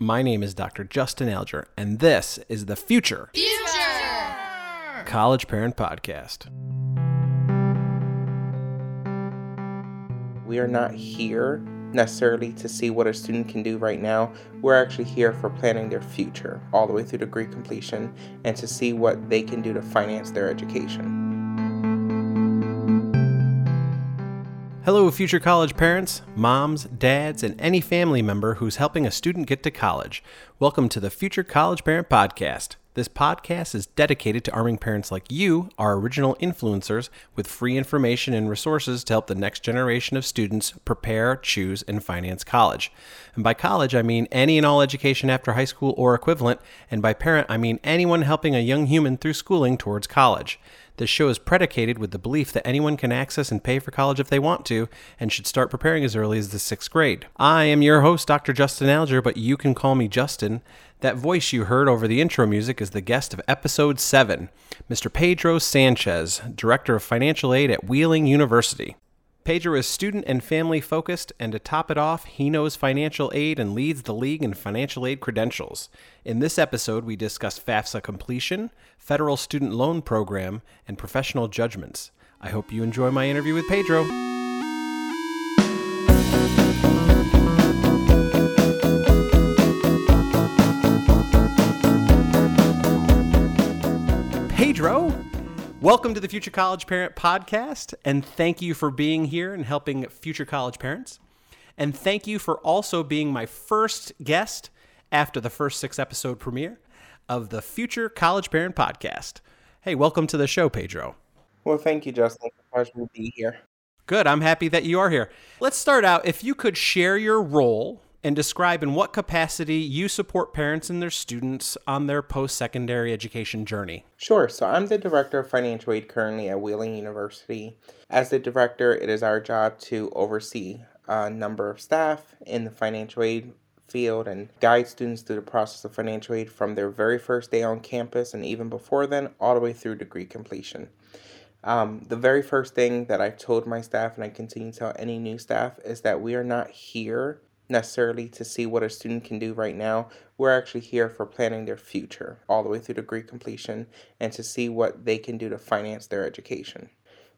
My name is Dr. Justin Alger, and this is the Future Future! College Parent Podcast. We are not here necessarily to see what a student can do right now. We're actually here for planning their future all the way through degree completion and to see what they can do to finance their education. Hello, future college parents, moms, dads, and any family member who's helping a student get to college. Welcome to the Future College Parent Podcast. This podcast is dedicated to arming parents like you, our original influencers, with free information and resources to help the next generation of students prepare, choose, and finance college. And by college, I mean any and all education after high school or equivalent, and by parent, I mean anyone helping a young human through schooling towards college. This show is predicated with the belief that anyone can access and pay for college if they want to, and should start preparing as early as the sixth grade. I am your host, Dr. Justin Alger, but you can call me Justin. That voice you heard over the intro music is the guest of episode 7, Mr. Pedro Sanchez, Director of Financial Aid at Wheeling University. Pedro is student and family focused, and to top it off, he knows financial aid and leads the league in financial aid credentials. In this episode, we discuss FAFSA completion, federal student loan program, and professional judgments. I hope you enjoy my interview with Pedro. Pedro, welcome to the Future College Parent Podcast, and thank you for being here and helping future college parents. And thank you for also being my first guest after the first six episode premiere of the Future College Parent Podcast. Hey, welcome to the show, Pedro. Well, thank you, Justin. It's a pleasure to be here. Good. I'm happy that you are here. Let's start out. If you could share your role and describe in what capacity you support parents and their students on their post secondary education journey. Sure. So I'm the director of financial aid currently at Wheeling University. As the director, it is our job to oversee a number of staff in the financial aid field and guide students through the process of financial aid from their very first day on campus and even before then, all the way through degree completion. Um, the very first thing that I've told my staff, and I continue to tell any new staff, is that we are not here necessarily to see what a student can do right now. We're actually here for planning their future all the way through degree completion and to see what they can do to finance their education.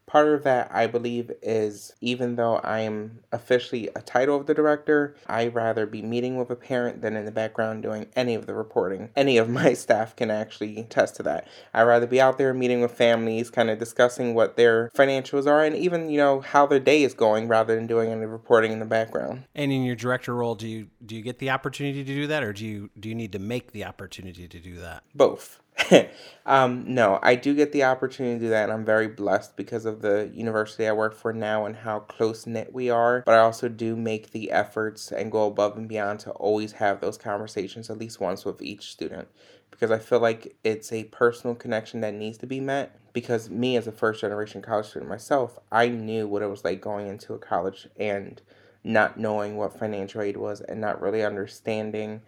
Part of that, I believe, is even though I am officially a title of the director, I rather be meeting with a parent than in the background doing any of the reporting. Any of my staff can actually attest to that. I rather be out there meeting with families, kind of discussing what their financials are, and even you know how their day is going, rather than doing any reporting in the background. And in your director role, do you do you get the opportunity to do that, or do you do you need to make the opportunity to do that? Both. um, no, I do get the opportunity to do that, and I'm very blessed because of the university I work for now and how close knit we are. But I also do make the efforts and go above and beyond to always have those conversations at least once with each student because I feel like it's a personal connection that needs to be met. Because me, as a first generation college student myself, I knew what it was like going into a college and not knowing what financial aid was and not really understanding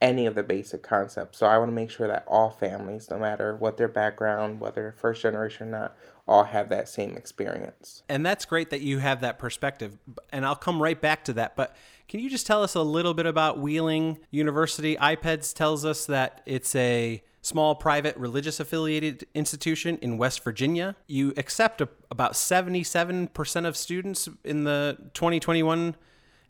any of the basic concepts. So I want to make sure that all families, no matter what their background, whether first generation or not, all have that same experience. And that's great that you have that perspective. And I'll come right back to that. But can you just tell us a little bit about Wheeling University? IPEDS tells us that it's a small private religious affiliated institution in West Virginia. You accept a, about 77% of students in the 2021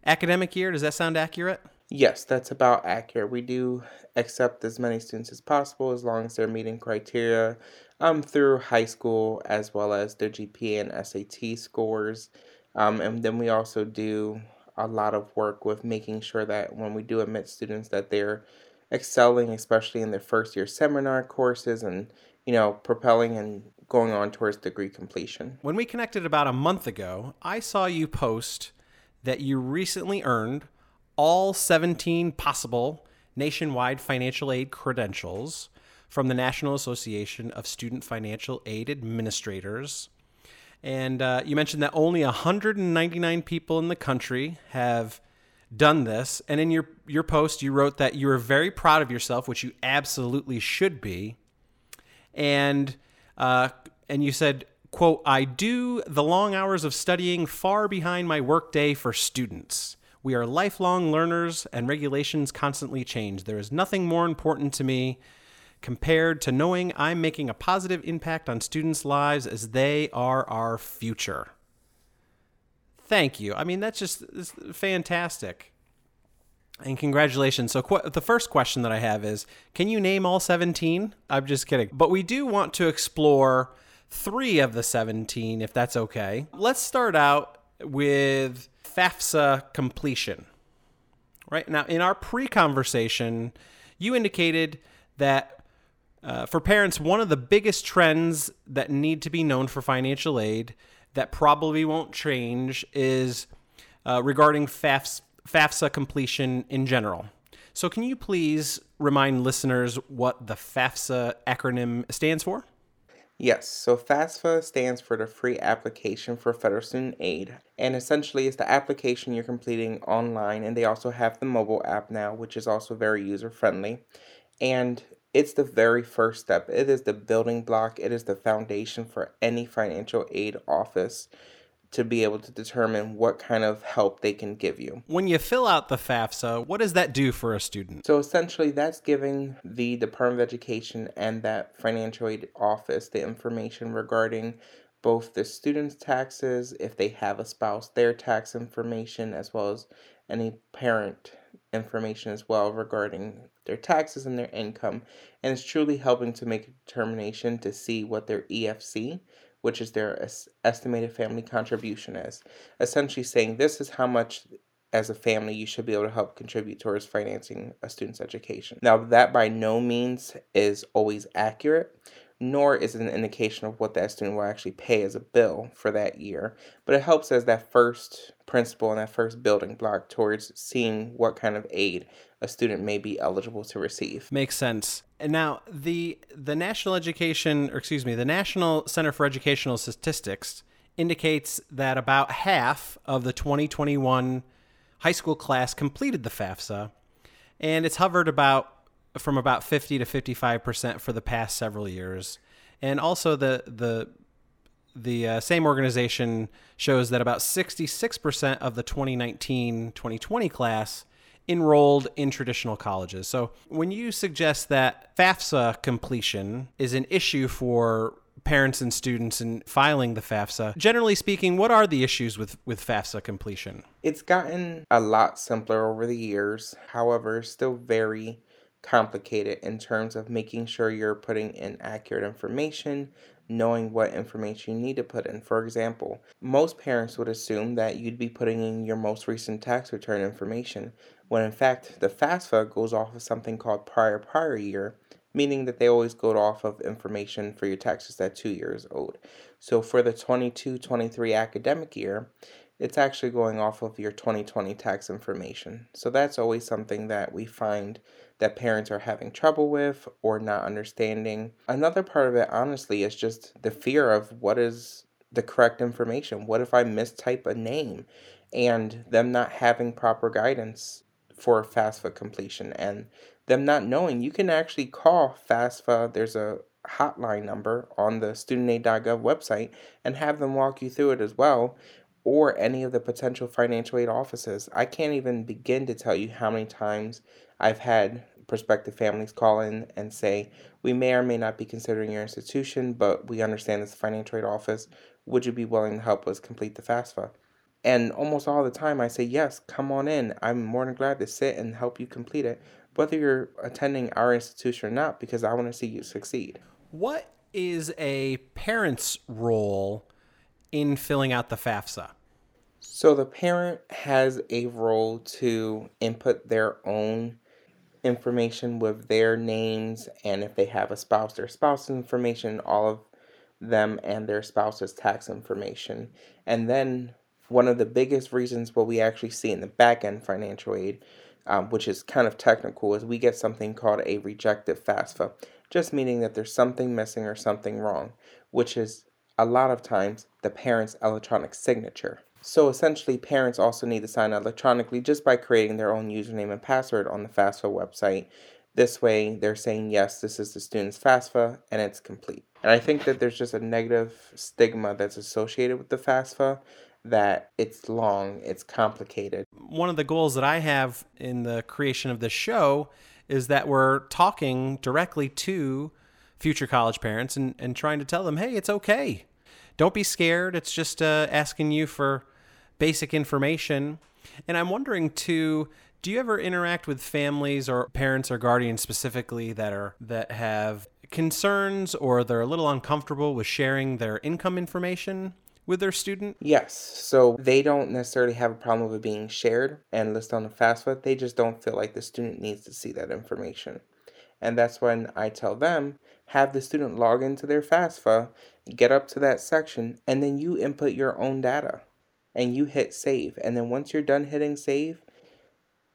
academic year. Does that sound accurate? Yes, that's about accurate. We do accept as many students as possible as long as they're meeting criteria um, through high school as well as their GPA and SAT scores. Um, and then we also do a lot of work with making sure that when we do admit students that they're excelling, especially in their first year seminar courses and, you know, propelling and going on towards degree completion. When we connected about a month ago, I saw you post that you recently earned all 17 possible nationwide financial aid credentials from the National Association of Student Financial Aid Administrators. And uh, you mentioned that only 199 people in the country have done this. And in your, your post, you wrote that you were very proud of yourself, which you absolutely should be. And, uh, and you said, quote, I do the long hours of studying far behind my workday for students We are lifelong learners, and regulations constantly change. There is nothing more important to me compared to knowing I'm making a positive impact on students' lives as they are our future. Thank you. I mean, that's just fantastic. And congratulations. So, qu- the first question that I have is Can you name all 17? I'm just kidding. But we do want to explore three of the 17, if that's okay. Let's start out with FAFSA completion. Right now, in our pre conversation, you indicated that uh, for parents, one of the biggest trends that need to be known for financial aid that probably won't change is uh, regarding FAFSA FAFSA completion in general. So, can you please remind listeners what the FAFSA acronym stands for? Yes, so FAFSA stands for the Free Application for Federal Student Aid, and essentially it's the application you're completing online, and they also have the mobile app now, which is also very user friendly. And it's the very first step. It is the building block, it is the foundation for any financial aid office to be able to determine what kind of help they can give you. When you fill out the FAFSA, what does that do for a student? So essentially, that's giving the Department of Education and that financial aid office the information regarding both the student's taxes, if they have a spouse, their tax information, as well as any parent information as well regarding their taxes and their income. And it's truly helping to make a determination to see what their EFC, which is their estimated family contribution is. Essentially saying this is how much as a family you should be able to help contribute towards financing a student's education. Now, that by no means is always accurate, nor is it an indication of what that student will actually pay as a bill for that year, but it helps as that first principle and that first building block towards seeing what kind of aid a student may be eligible to receive. Makes sense. And now the the National Education, or excuse me, the National Center for Educational Statistics indicates that about half of the 2021 high school class completed the FAFSA, and it's hovered about from about 50 to 55 percent for the past several years. And also the the the uh, same organization shows that about 66% of the 2019-2020 class enrolled in traditional colleges. So when you suggest that FAFSA completion is an issue for parents and students in filing the FAFSA, generally speaking, what are the issues with, with FAFSA completion? It's gotten a lot simpler over the years. However, still very complicated in terms of making sure you're putting in accurate information, knowing what information you need to put in. For example, most parents would assume that you'd be putting in your most recent tax return information, when in fact the FAFSA goes off of something called prior prior year, meaning that they always go off of information for your taxes that two years old. So for the 22-23 academic year, it's actually going off of your 2020 tax information. So that's always something that we find that parents are having trouble with or not understanding. Another part of it, honestly, is just the fear of what is the correct information. What if I mistype a name and them not having proper guidance for FAFSA completion and them not knowing you can actually call FAFSA. There's a hotline number on the studentaid.gov website and have them walk you through it as well or any of the potential financial aid offices. I can't even begin to tell you how many times I've had prospective families call in and say, We may or may not be considering your institution, but we understand this financial aid office. Would you be willing to help us complete the FAFSA? And almost all the time I say, Yes, come on in. I'm more than glad to sit and help you complete it, whether you're attending our institution or not, because I want to see you succeed. What is a parent's role in filling out the FAFSA? So the parent has a role to input their own information with their names and if they have a spouse, their spouse information, all of them and their spouse's tax information. And then one of the biggest reasons what we actually see in the back end financial aid, um, which is kind of technical, is we get something called a rejected FAFSA, just meaning that there's something missing or something wrong, which is a lot of times the parent's electronic signature. So essentially, parents also need to sign electronically just by creating their own username and password on the FAFSA website. This way, they're saying, yes, this is the student's FAFSA and it's complete. And I think that there's just a negative stigma that's associated with the FAFSA that it's long, it's complicated. One of the goals that I have in the creation of this show is that we're talking directly to future college parents and, and trying to tell them, hey, it's okay. Don't be scared. It's just uh, asking you for basic information. And I'm wondering too, do you ever interact with families or parents or guardians specifically that are that have concerns or they're a little uncomfortable with sharing their income information with their student? Yes. So they don't necessarily have a problem with it being shared and listed on the FAFSA. They just don't feel like the student needs to see that information. And that's when I tell them have the student log into their FAFSA, get up to that section, and then you input your own data and you hit save. And then once you're done hitting save,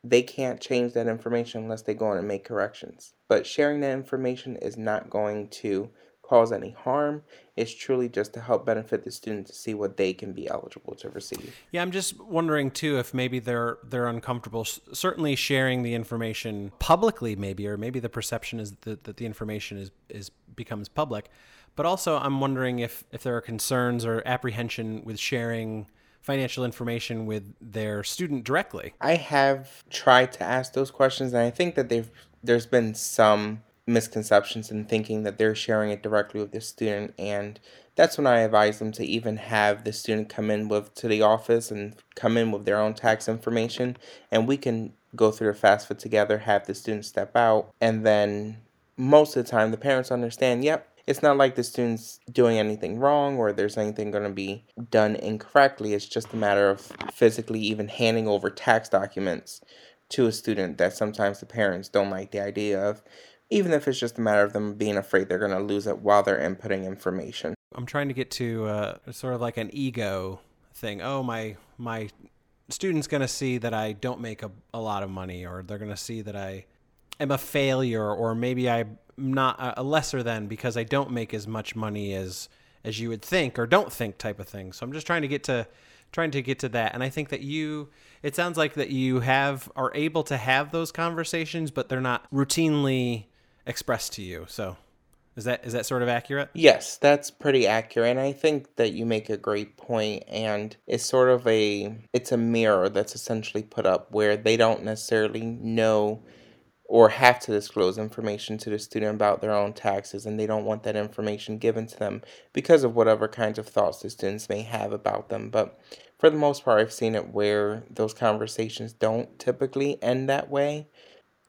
they can't change that information unless they go on and make corrections. But sharing that information is not going to cause any harm. It's truly just to help benefit the student to see what they can be eligible to receive. Yeah, I'm just wondering too if maybe they're they're uncomfortable. Certainly sharing the information publicly, maybe, or maybe the perception is that, that the information is is becomes public. But also, I'm wondering if if there are concerns or apprehension with sharing financial information with their student directly. I have tried to ask those questions, and I think that they've there's been some misconceptions and thinking that they're sharing it directly with the student and that's when I advise them to even have the student come in with to the office and come in with their own tax information and we can go through the FAFSA together, have the student step out, and then most of the time the parents understand, yep, it's not like the student's doing anything wrong or there's anything going to be done incorrectly. It's just a matter of physically even handing over tax documents to a student that sometimes the parents don't like the idea of even if it's just a matter of them being afraid they're going to lose it while they're inputting information. I'm trying to get to uh, sort of like an ego thing. Oh, my my student's going to see that I don't make a, a lot of money, or they're going to see that I am a failure, or maybe I'm not a lesser than because I don't make as much money as as you would think or don't think type of thing. So I'm just trying to get to trying to get to that and i think that you it sounds like that you have are able to have those conversations but they're not routinely expressed to you. So is that is that sort of accurate? Yes, that's pretty accurate. And I think that you make a great point and it's sort of a it's a mirror that's essentially put up where they don't necessarily know or have to disclose information to the student about their own taxes and they don't want that information given to them because of whatever kinds of thoughts the students may have about them. But for the most part, I've seen it where those conversations don't typically end that way.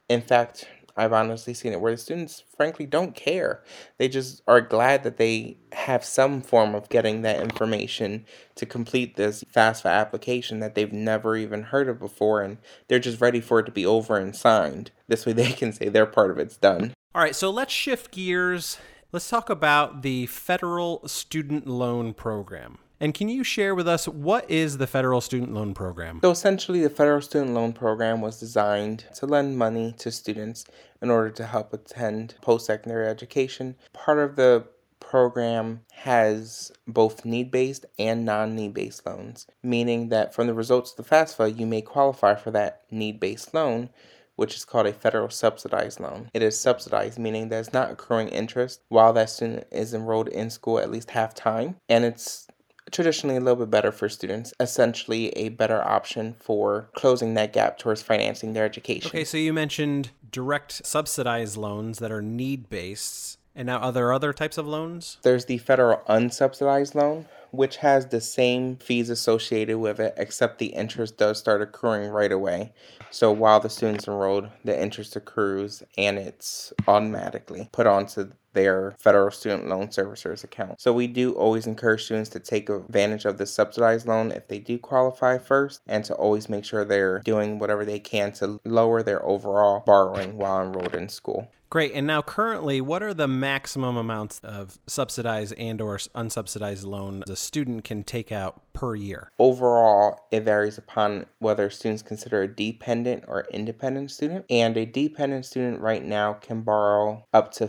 In fact, I've honestly seen it where the students, frankly, don't care. They just are glad that they have some form of getting that information to complete this FAFSA application that they've never even heard of before, and they're just ready for it to be over and signed. This way they can say their part of it's done. All right, so let's shift gears. Let's talk about the Federal Student Loan Program. And can you share with us what is the Federal Student Loan Program? So, essentially, the Federal Student Loan Program was designed to lend money to students in order to help attend post secondary education. Part of the program has both need based and non need based loans, meaning that from the results of the FAFSA, you may qualify for that need based loan which is called a federal subsidized loan. It is subsidized, meaning that it's not accruing interest while that student is enrolled in school at least half time, and it's traditionally a little bit better for students, essentially a better option for closing that gap towards financing their education. Okay, so you mentioned direct subsidized loans that are need based. And now, are there other types of loans? There's the federal unsubsidized loan, which has the same fees associated with it, except the interest does start accruing right away. So while the student's enrolled, the interest accrues and it's automatically put onto their federal student loan servicers account. So we do always encourage students to take advantage of the subsidized loan if they do qualify first and to always make sure they're doing whatever they can to lower their overall borrowing while enrolled in school. Great. And now currently, what are the maximum amounts of subsidized and or unsubsidized loan a student can take out per year? Overall, it varies upon whether students consider a dependent or independent student. And a dependent student right now can borrow up to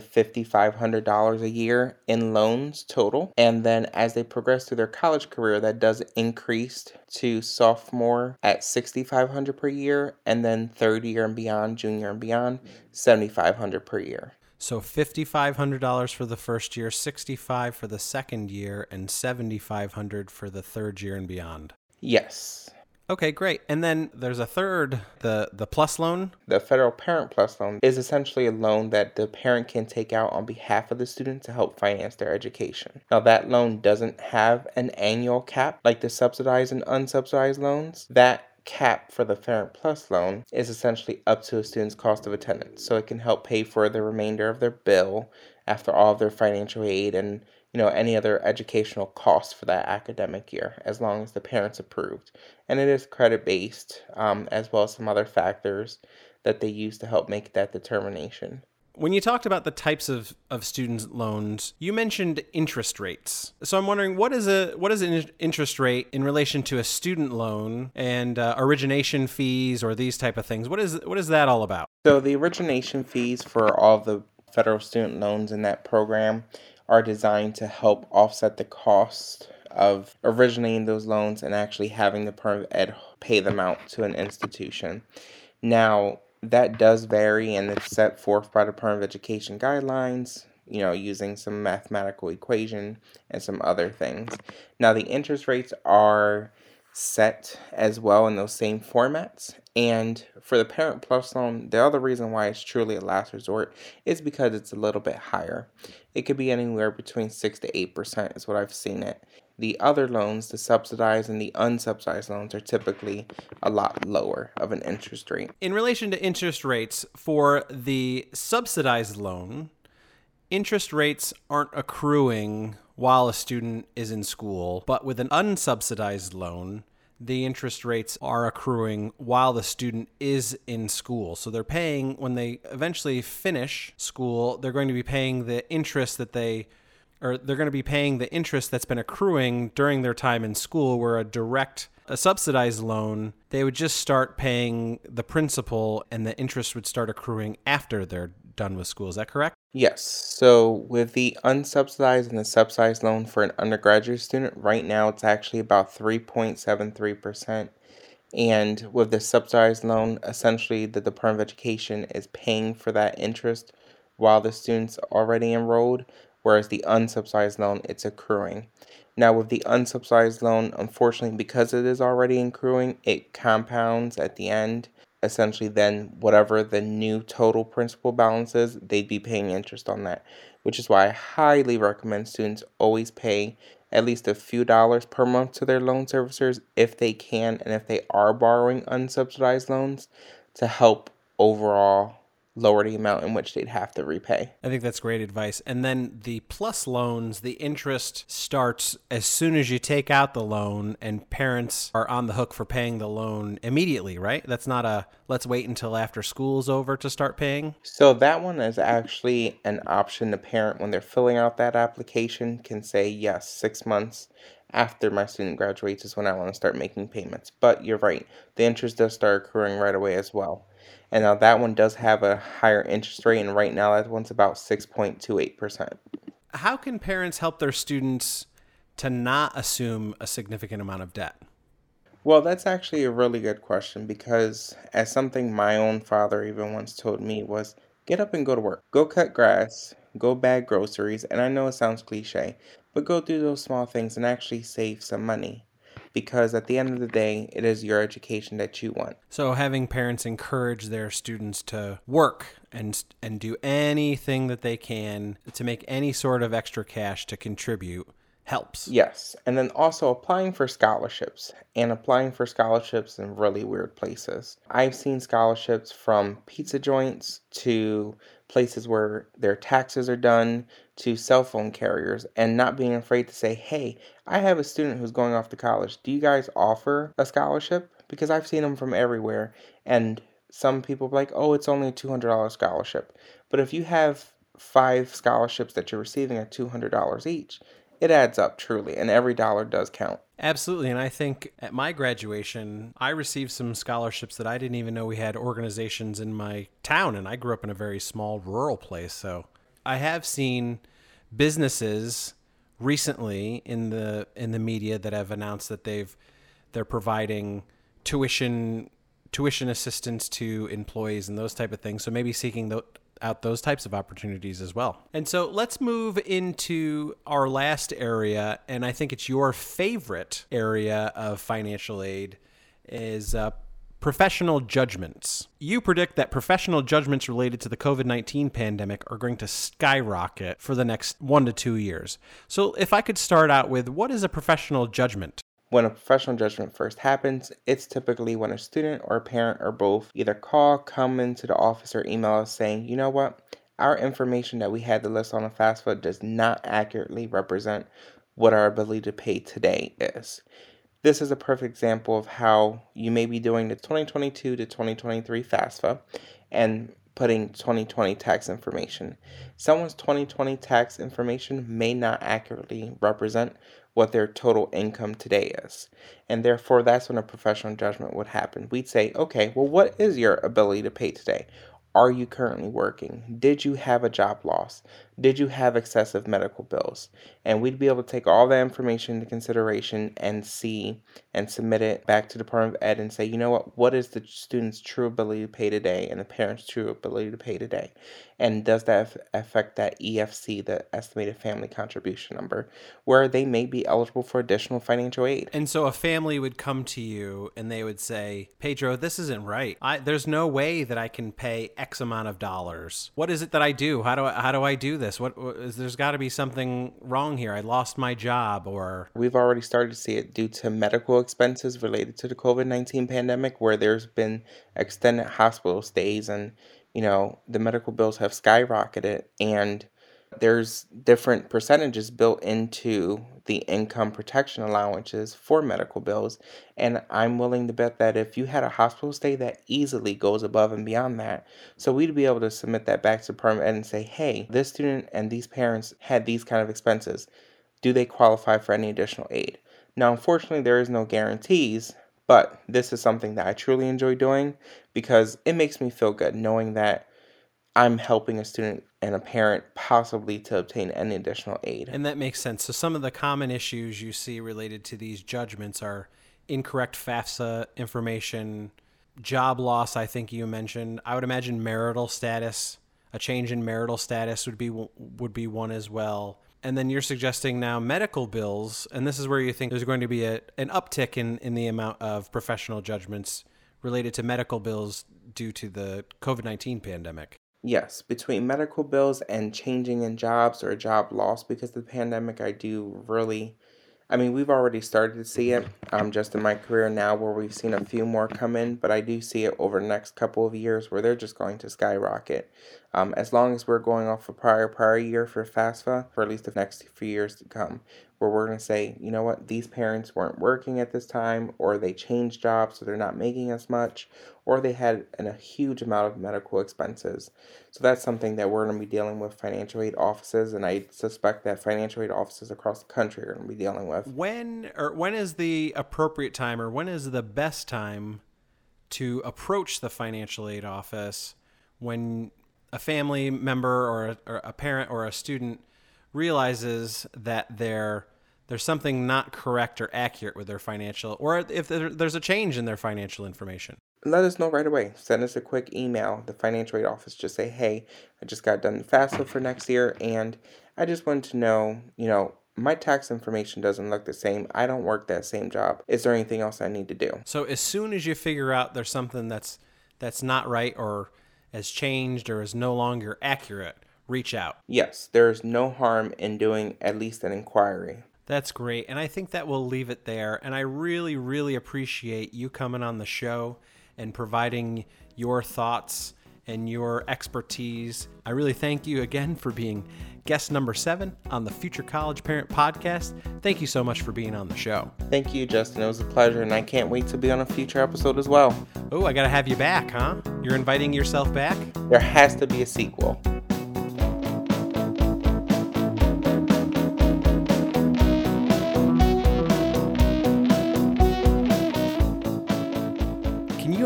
$5,500 a year in loans total. And then as they progress through their college career, that does increase to sophomore at 6500 per year and then third year and beyond, junior and beyond, 7500 per year. So $5500 for the first year, 65 for the second year and 7500 for the third year and beyond. Yes. Okay, great. And then there's a third, the the plus loan. The Federal Parent Plus loan is essentially a loan that the parent can take out on behalf of the student to help finance their education. Now, that loan doesn't have an annual cap like the subsidized and unsubsidized loans. That cap for the Parent Plus loan is essentially up to a student's cost of attendance. So it can help pay for the remainder of their bill after all of their financial aid and you know any other educational costs for that academic year as long as the parents approved and it is credit based um, as well as some other factors that they use to help make that determination when you talked about the types of, of student loans, you mentioned interest rates. So I'm wondering what is a what is an interest rate in relation to a student loan and uh, origination fees or these type of things? What is what is that all about? So the origination fees for all the federal student loans in that program are designed to help offset the cost of originating those loans and actually having the of Ed pay them out to an institution. Now, that does vary and it's set forth by the of Education guidelines, you know, using some mathematical equation and some other things. Now, the interest rates are set as well in those same formats. And for the Parent Plus loan, the other reason why it's truly a last resort is because it's a little bit higher. It could be anywhere between 6 to 8% is what I've seen it. The other loans, the subsidized and the unsubsidized loans, are typically a lot lower of an interest rate. In relation to interest rates, for the subsidized loan, interest rates aren't accruing while a student is in school, but with an unsubsidized loan, the interest rates are accruing while the student is in school. So they're paying, when they eventually finish school, they're going to be paying the interest that they or they're going to be paying the interest that's been accruing during their time in school where a direct a subsidized loan they would just start paying the principal and the interest would start accruing after they're done with school is that correct yes so with the unsubsidized and the subsidized loan for an undergraduate student right now it's actually about 3.73% and with the subsidized loan essentially the department of education is paying for that interest while the student's already enrolled whereas the unsubsidized loan it's accruing. Now with the unsubsidized loan, unfortunately because it is already accruing, it compounds at the end. Essentially then whatever the new total principal balance is, they'd be paying interest on that, which is why I highly recommend students always pay at least a few dollars per month to their loan servicers if they can and if they are borrowing unsubsidized loans to help overall lower the amount in which they'd have to repay. I think that's great advice. And then the plus loans, the interest starts as soon as you take out the loan, and parents are on the hook for paying the loan immediately, right? That's not a let's wait until after school's over to start paying. So that one is actually an option the parent, when they're filling out that application, can say yes, six months after my student graduates is when I want to start making payments. But you're right, the interest does start accruing right away as well. And now that one does have a higher interest rate, and right now that one's about 6.28%. How can parents help their students to not assume a significant amount of debt? Well, that's actually a really good question because, as something my own father even once told me, was get up and go to work. Go cut grass, go bag groceries, and I know it sounds cliche, but go do those small things and actually save some money because at the end of the day, it is your education that you want. So having parents encourage their students to work and and do anything that they can to make any sort of extra cash to contribute helps. Yes. And then also applying for scholarships and applying for scholarships in really weird places. I've seen scholarships from pizza joints to places where their taxes are done to cell phone carriers and not being afraid to say, hey, I have a student who's going off to college. Do you guys offer a scholarship? Because I've seen them from everywhere. And some people like, oh, it's only a $200 scholarship. But if you have five scholarships that you're receiving at $200 each, it adds up truly, and every dollar does count. Absolutely. And I think at my graduation, I received some scholarships that I didn't even know we had organizations in my town. And I grew up in a very small rural place. So I have seen businesses recently in the in the media that have announced that they've they're providing tuition tuition assistance to employees and those type of things. So maybe seeking the, out those types of opportunities as well. And so let's move into our last area, and I think it's your favorite area of financial aid is uh, professional judgments. You predict that professional judgments related to the COVID 19 pandemic are going to skyrocket for the next one to two years. So, if I could start out with what is a professional judgment? When a professional judgment first happens, it's typically when a student or a parent or both either call, come into the office, or email us saying, you know what, our information that we had to list on a FAFSA does not accurately represent what our ability to pay today is. This is a perfect example of how you may be doing the 2022 to 2023 FAFSA and putting 2020 tax information. Someone's 2020 tax information may not accurately represent what their total income today is. And therefore, that's when a professional judgment would happen. We'd say, okay, well, what is your ability to pay today? Are you currently working? Did you have a job loss? Did you have excessive medical bills? And we'd be able to take all that information into consideration and see and submit it back to the Department of Ed and say, you know what, what is the student's true ability to pay today and the parent's true ability to pay today? And does that affect that EFC, the estimated family contribution number, where they may be eligible for additional financial aid? And so a family would come to you and they would say, Pedro, this isn't right. I, there's no way that I can pay X amount of dollars. What is it that I do? How do I, how do I do this? What, what is, there's got to be something wrong here. I lost my job or we've already started to see it due to medical expenses related to the COVID-19 pandemic where there's been extended hospital stays and you know, the medical bills have skyrocketed and there's different percentages built into the income protection allowances for medical bills. And I'm willing to bet that if you had a hospital stay, that easily goes above and beyond that. So we'd be able to submit that back to Permit and say, hey, this student and these parents had these kind of expenses. Do they qualify for any additional aid? Now, unfortunately, there is no guarantees but this is something that I truly enjoy doing because it makes me feel good knowing that I'm helping a student and a parent possibly to obtain any additional aid. And that makes sense. So some of the common issues you see related to these judgments are incorrect FAFSA information, job loss, I think you mentioned. I would imagine marital status, a change in marital status would be would be one as well and then you're suggesting now medical bills, and this is where you think there's going to be a, an uptick in, in the amount of professional judgments related to medical bills due to the COVID 19 pandemic. Yes, between medical bills and changing in jobs or job loss because of the pandemic, I do really I mean, we've already started to see it um, just in my career now where we've seen a few more come in, but I do see it over the next couple of years where they're just going to skyrocket. Um, as long as we're going off a prior prior year for FAFSA for at least the next few years to come, where we're going to say, you know what, these parents weren't working at this time, or they changed jobs so they're not making as much, or they had an, a huge amount of medical expenses. So that's something that we're going to be dealing with financial aid offices, and I suspect that financial aid offices across the country are going to be dealing with. When or when is the appropriate time, or when is the best time to approach the financial aid office when a family member or a, or a parent or a student realizes that they're there's something not correct or accurate with their financial, or if there's a change in their financial information. Let us know right away. Send us a quick email, the financial aid office. Just say, hey, I just got done FAFSA for next year, and I just wanted to know, you know, my tax information doesn't look the same. I don't work that same job. Is there anything else I need to do? So as soon as you figure out there's something that's that's not right or has changed or is no longer accurate, reach out. Yes, there's no harm in doing at least an inquiry. That's great. And I think that we'll leave it there. And I really, really appreciate you coming on the show and providing your thoughts and your expertise. I really thank you again for being guest number seven on the Future College Parent Podcast. Thank you so much for being on the show. Thank you, Justin. It was a pleasure, and I can't wait to be on a future episode as well. Oh, I got to have you back, huh? You're inviting yourself back? There has to be a sequel.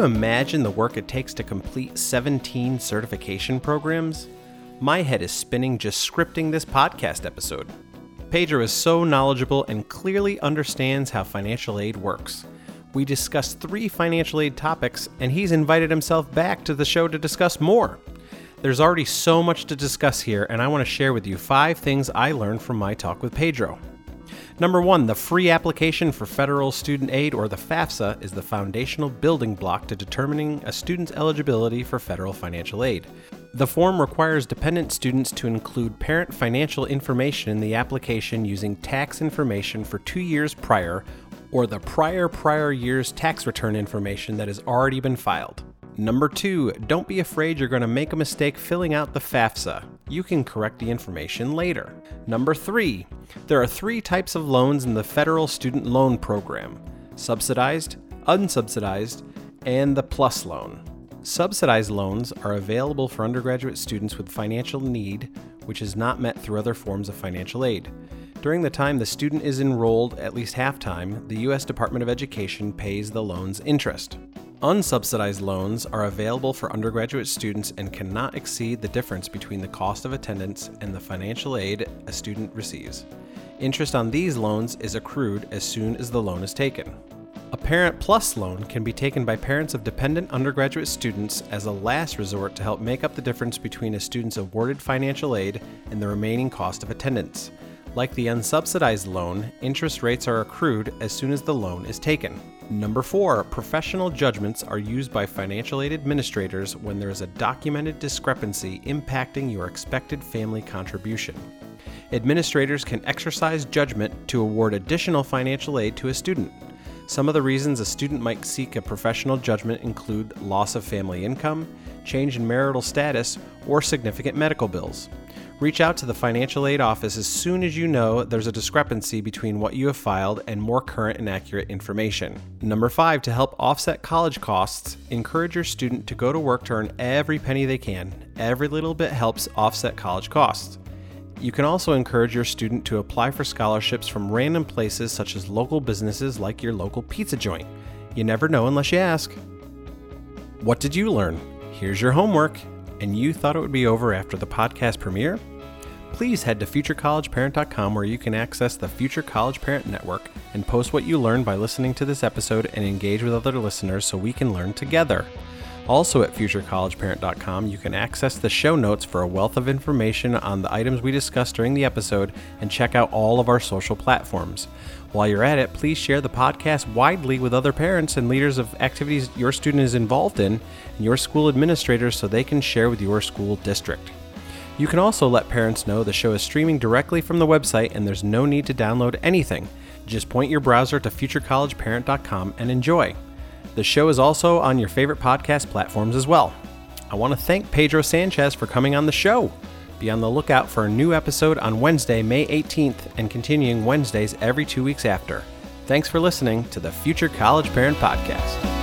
You imagine the work it takes to complete 17 certification programs? My head is spinning just scripting this podcast episode. Pedro is so knowledgeable and clearly understands how financial aid works. We discussed three financial aid topics, and he's invited himself back to the show to discuss more. There's already so much to discuss here, and I want to share with you five things I learned from my talk with Pedro. Number one, the free application for federal student aid, or the FAFSA, is the foundational building block to determining a student's eligibility for federal financial aid. The form requires dependent students to include parent financial information in the application using tax information for two years prior or the prior prior year's tax return information that has already been filed. Number two, don't be afraid you're going to make a mistake filling out the FAFSA. You can correct the information later. Number three, there are three types of loans in the Federal Student Loan Program subsidized, unsubsidized, and the PLUS loan. Subsidized loans are available for undergraduate students with financial need, which is not met through other forms of financial aid. During the time the student is enrolled, at least half time, the U.S. Department of Education pays the loan's interest. Unsubsidized loans are available for undergraduate students and cannot exceed the difference between the cost of attendance and the financial aid a student receives. Interest on these loans is accrued as soon as the loan is taken. A Parent Plus loan can be taken by parents of dependent undergraduate students as a last resort to help make up the difference between a student's awarded financial aid and the remaining cost of attendance. Like the unsubsidized loan, interest rates are accrued as soon as the loan is taken. Number four, professional judgments are used by financial aid administrators when there is a documented discrepancy impacting your expected family contribution. Administrators can exercise judgment to award additional financial aid to a student. Some of the reasons a student might seek a professional judgment include loss of family income, change in marital status, or significant medical bills. Reach out to the financial aid office as soon as you know there's a discrepancy between what you have filed and more current and accurate information. Number five, to help offset college costs, encourage your student to go to work to earn every penny they can. Every little bit helps offset college costs. You can also encourage your student to apply for scholarships from random places such as local businesses like your local pizza joint. You never know unless you ask. What did you learn? Here's your homework. And you thought it would be over after the podcast premiere? Please head to futurecollegeparent.com where you can access the Future College Parent Network and post what you learned by listening to this episode and engage with other listeners so we can learn together. Also at futurecollegeparent.com, you can access the show notes for a wealth of information on the items we discussed during the episode and check out all of our social platforms. While you're at it, please share the podcast widely with other parents and leaders of activities your student is involved in and your school administrators so they can share with your school district. You can also let parents know the show is streaming directly from the website and there's no need to download anything. Just point your browser to futurecollegeparent.com and enjoy. The show is also on your favorite podcast platforms as well. I want to thank Pedro Sanchez for coming on the show. Be on the lookout for a new episode on Wednesday, May 18th, and continuing Wednesdays every two weeks after. Thanks for listening to the Future College Parent Podcast.